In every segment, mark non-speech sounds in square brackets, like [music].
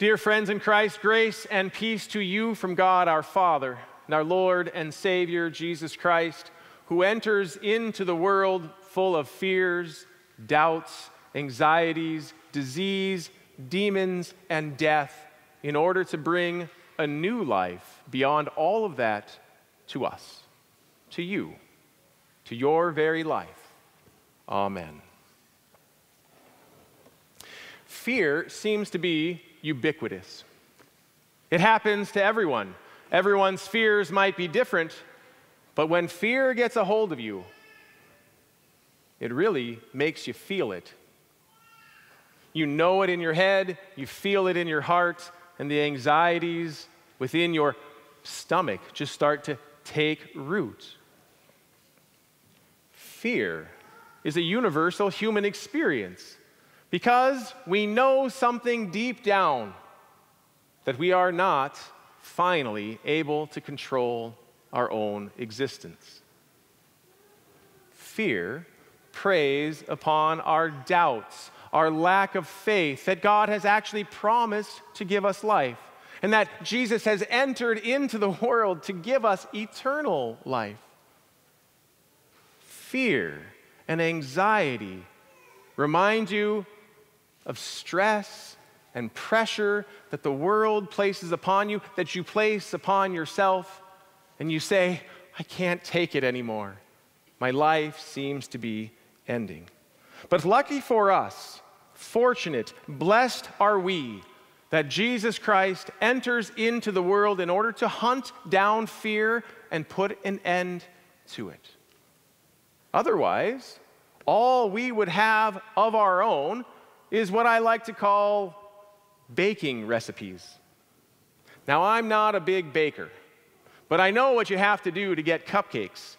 Dear friends in Christ, grace and peace to you from God our Father and our Lord and Savior Jesus Christ, who enters into the world full of fears, doubts, anxieties, disease, demons, and death in order to bring a new life beyond all of that to us, to you, to your very life. Amen. Fear seems to be ubiquitous. It happens to everyone. Everyone's fears might be different, but when fear gets a hold of you, it really makes you feel it. You know it in your head, you feel it in your heart, and the anxieties within your stomach just start to take root. Fear is a universal human experience. Because we know something deep down that we are not finally able to control our own existence. Fear preys upon our doubts, our lack of faith that God has actually promised to give us life and that Jesus has entered into the [laughs] world to give us eternal life. Fear and anxiety remind you of stress and pressure that the world places upon you, that you place upon yourself, and you say, I can't take it anymore. My life seems to be ending. But lucky for us, fortunate, blessed are we that Jesus Christ enters into the world in order to hunt down fear and put an end to it. Otherwise, all we would have of our own is what I like to call baking recipes. Now, I'm not a big baker, but I know what you have to do to get cupcakes.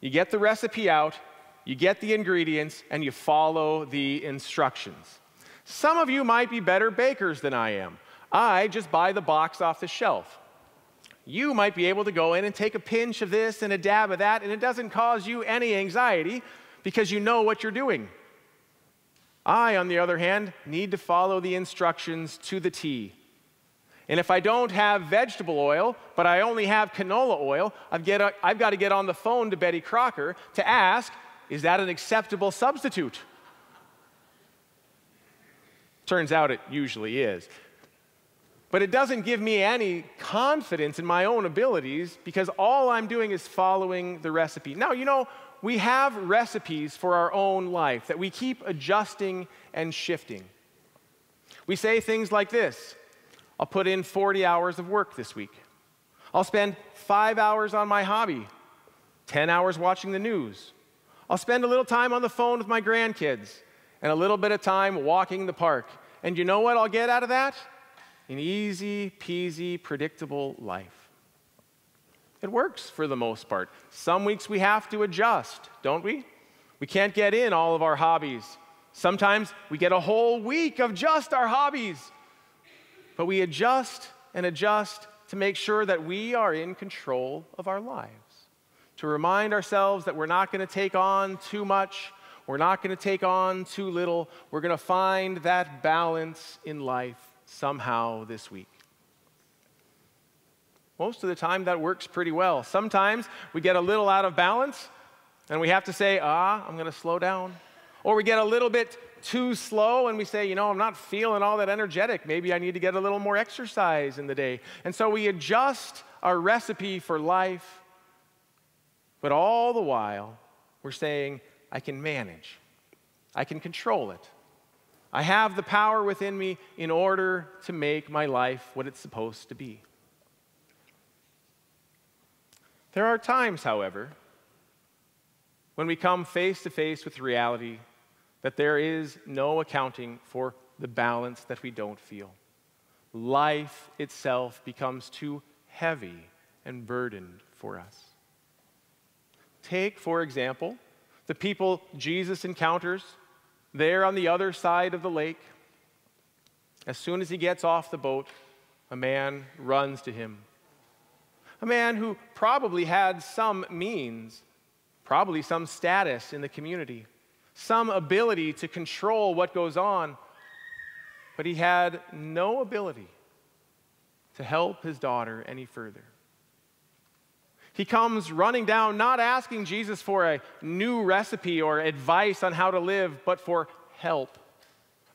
You get the recipe out, you get the ingredients, and you follow the instructions. Some of you might be better bakers than I am. I just buy the box off the shelf. You might be able to go in and take a pinch of this and a dab of that, and it doesn't cause you any anxiety because you know what you're doing. I, on the other hand, need to follow the instructions to the T. And if I don't have vegetable oil, but I only have canola oil, I've, get, I've got to get on the phone to Betty Crocker to ask, is that an acceptable substitute? Turns out it usually is. But it doesn't give me any confidence in my own abilities because all I'm doing is following the recipe. Now, you know, we have recipes for our own life that we keep adjusting and shifting. We say things like this I'll put in 40 hours of work this week. I'll spend five hours on my hobby, 10 hours watching the news. I'll spend a little time on the phone with my grandkids and a little bit of time walking the park. And you know what I'll get out of that? An easy peasy, predictable life. It works for the most part. Some weeks we have to adjust, don't we? We can't get in all of our hobbies. Sometimes we get a whole week of just our hobbies. But we adjust and adjust to make sure that we are in control of our lives. To remind ourselves that we're not going to take on too much, we're not going to take on too little. We're going to find that balance in life somehow this week. Most of the time, that works pretty well. Sometimes we get a little out of balance and we have to say, ah, I'm going to slow down. Or we get a little bit too slow and we say, you know, I'm not feeling all that energetic. Maybe I need to get a little more exercise in the day. And so we adjust our recipe for life, but all the while, we're saying, I can manage, I can control it. I have the power within me in order to make my life what it's supposed to be. There are times, however, when we come face to face with reality that there is no accounting for the balance that we don't feel. Life itself becomes too heavy and burdened for us. Take, for example, the people Jesus encounters there on the other side of the lake. As soon as he gets off the boat, a man runs to him a man who probably had some means, probably some status in the community, some ability to control what goes on, but he had no ability to help his daughter any further. He comes running down, not asking Jesus for a new recipe or advice on how to live, but for help.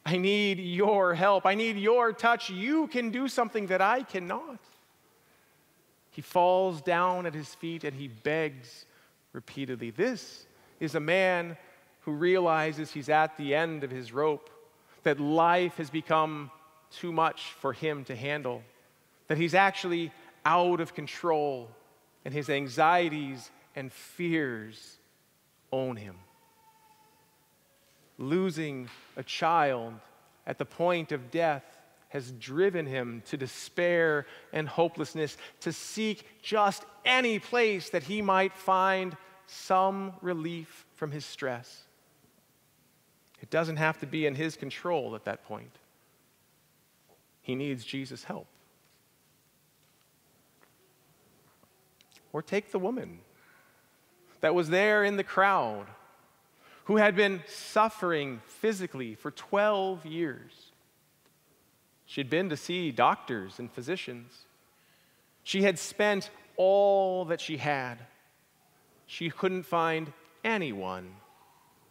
I need your help. I need your touch. You can do something that I cannot. He falls down at his feet and he begs repeatedly. This is a man who realizes he's at the end of his rope, that life has become too much for him to handle, that he's actually out of control and his anxieties and fears own him. Losing a child at the point of death has driven him to despair and hopelessness, to seek just any place that he might find some relief from his stress. It doesn't have to be in his control at that point. He needs Jesus' help. Or take the woman that was there in the crowd who had been suffering physically for 12 years. She'd been to see doctors and physicians. She had spent all that she had. She couldn't find anyone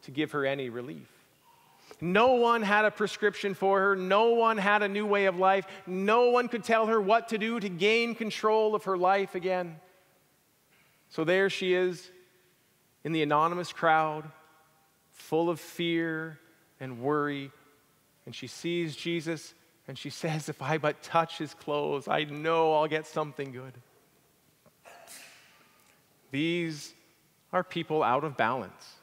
to give her any relief. No one had a prescription for her. No one had a new way of life. No one could tell her what to do to gain control of her life again. So there she is in the anonymous crowd, full of fear and worry. And she sees Jesus and she says, If I but touch his clothes, I know I'll get something good. These are people out of balance.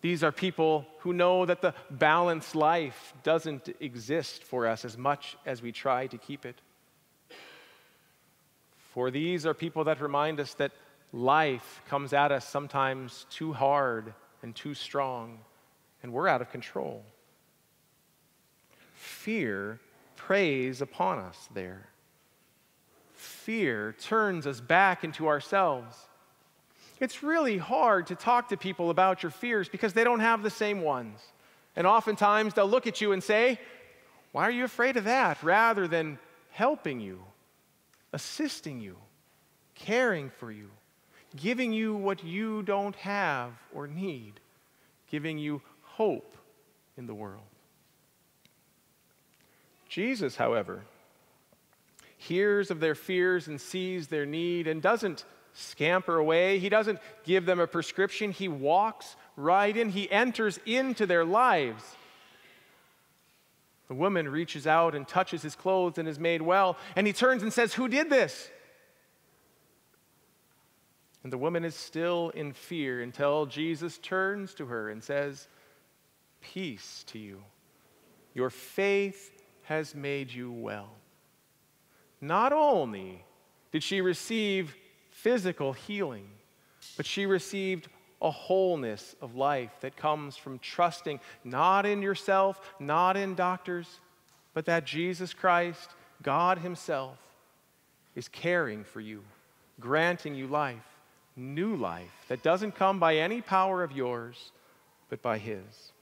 These are people who know that the balanced life doesn't exist for us as much as we try to keep it. For these are people that remind us that life comes at us sometimes too hard and too strong, and we're out of control. Fear preys upon us there. Fear turns us back into ourselves. It's really hard to talk to people about your fears because they don't have the same ones. And oftentimes they'll look at you and say, Why are you afraid of that? rather than helping you, assisting you, caring for you giving you what you don't have or need, giving you hope in the world. Jesus, however, hears of their fears and sees their need and doesn't scamper away. He doesn't give them a prescription. He walks right in, he enters into their lives. The woman reaches out and touches his clothes and is made well. And he turns and says, Who did this? And the woman is still in fear until Jesus turns to her and says, Peace to you. Your faith has made you well. Not only did she receive physical healing, but she received a wholeness of life that comes from trusting not in yourself, not in doctors, but that Jesus Christ, God Himself, is caring for you, granting you life new life that doesn't come by any power of yours, but by His.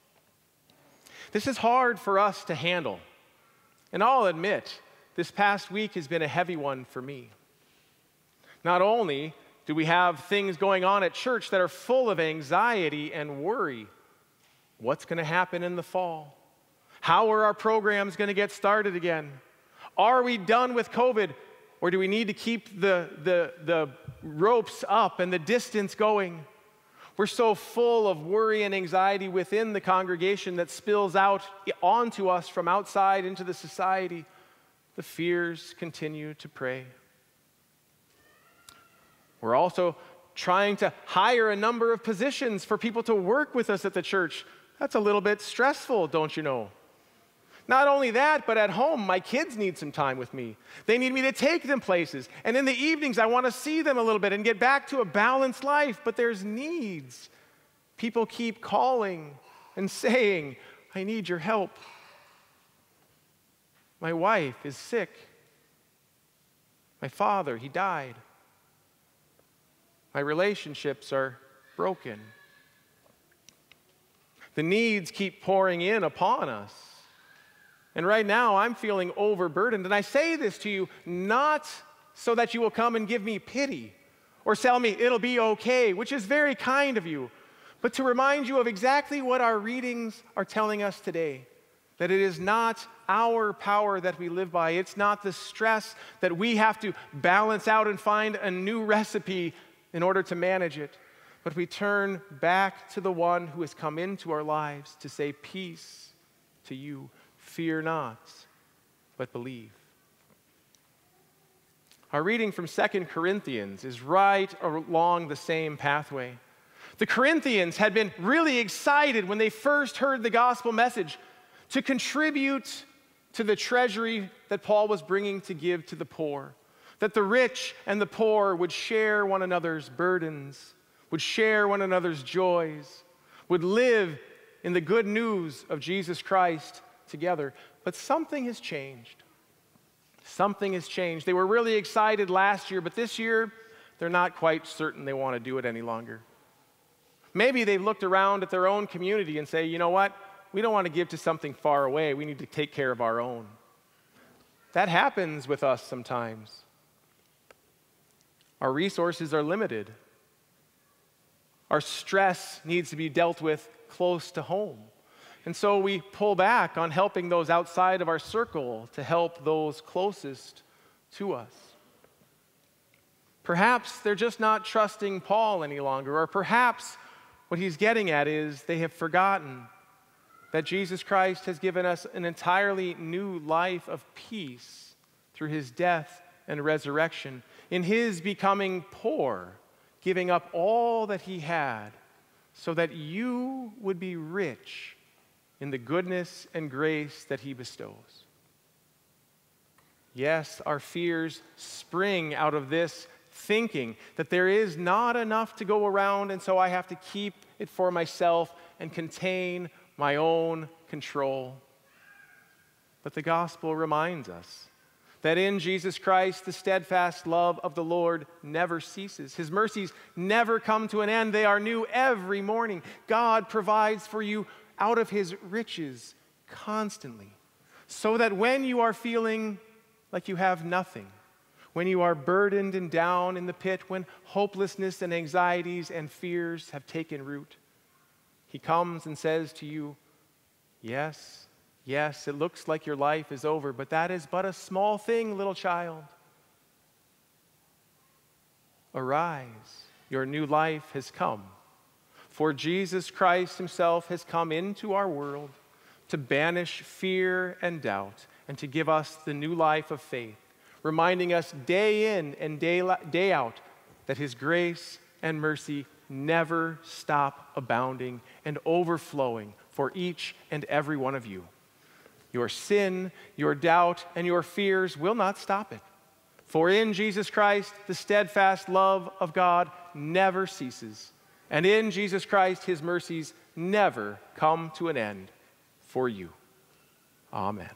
This is hard for us to handle. And I'll admit, this past week has been a heavy one for me. Not only do we have things going on at church that are full of anxiety and worry what's going to happen in the fall? How are our programs going to get started again? Are we done with COVID? Or do we need to keep the, the, the ropes up and the distance going? We're so full of worry and anxiety within the congregation that spills out onto us from outside into the society. The fears continue to prey. We're also trying to hire a number of positions for people to work with us at the church. That's a little bit stressful, don't you know? Not only that, but at home, my kids need some time with me. They need me to take them places. And in the evenings, I want to see them a little bit and get back to a balanced life, but there's needs. People keep calling and saying, I need your help. My wife is sick. My father, he died. My relationships are broken. The needs keep pouring in upon us. And right now, I'm feeling overburdened. And I say this to you not so that you will come and give me pity or tell me it'll be okay, which is very kind of you, but to remind you of exactly what our readings are telling us today that it is not our power that we live by. It's not the stress that we have to balance out and find a new recipe in order to manage it. But we turn back to the one who has come into our lives to say, Peace to you. Fear not, but believe. Our reading from Second Corinthians is right along the same pathway. The Corinthians had been really excited when they first heard the gospel message to contribute to the treasury that Paul was bringing to give to the poor, that the rich and the poor would share one another's burdens, would share one another's joys, would live in the good news of Jesus Christ together. But something has changed. Something has changed. They were really excited last year, but this year, they're not quite certain they want to do it any longer. Maybe they've looked around at their own community and say, you know what? we don't want to give to something far away. We need to take care of our own. That happens with us sometimes. Our resources are limited. Our stress needs to be dealt with close to home. And so we pull back on helping those outside of our circle to help those closest to us. Perhaps they're just not trusting Paul any longer, or perhaps what he's getting at is they have forgotten that Jesus Christ has given us an entirely new life of peace through his death and resurrection. In his becoming poor, giving up all that he had, so that you would be rich in the goodness and grace that he bestows. Yes, our fears spring out of this thinking that there is not enough to go around, and so I have to keep it for myself and contain my own control. But the gospel reminds us that in Jesus Christ, the steadfast love of the Lord never ceases. His mercies never come to an end, they are new every morning. God provides for you out of His riches constantly, so that when you are feeling like you have nothing, when you are burdened and down in the pit, when hopelessness and anxieties and fears have taken root, he comes and says to you, Yes, yes, it looks like your life is over, but that is but a small thing, little child. Arise, your new life has come. For Jesus Christ Himself has come into our world to banish fear and doubt and to give us the new life of faith, reminding us day in and day, day out that His grace and mercy never stop abounding and overflowing for each and every one of you. Your sin, your doubt, and your fears will not stop it. For in Jesus Christ, the steadfast love of God never ceases. And in Jesus Christ, his mercies never come to an end for you. Amen.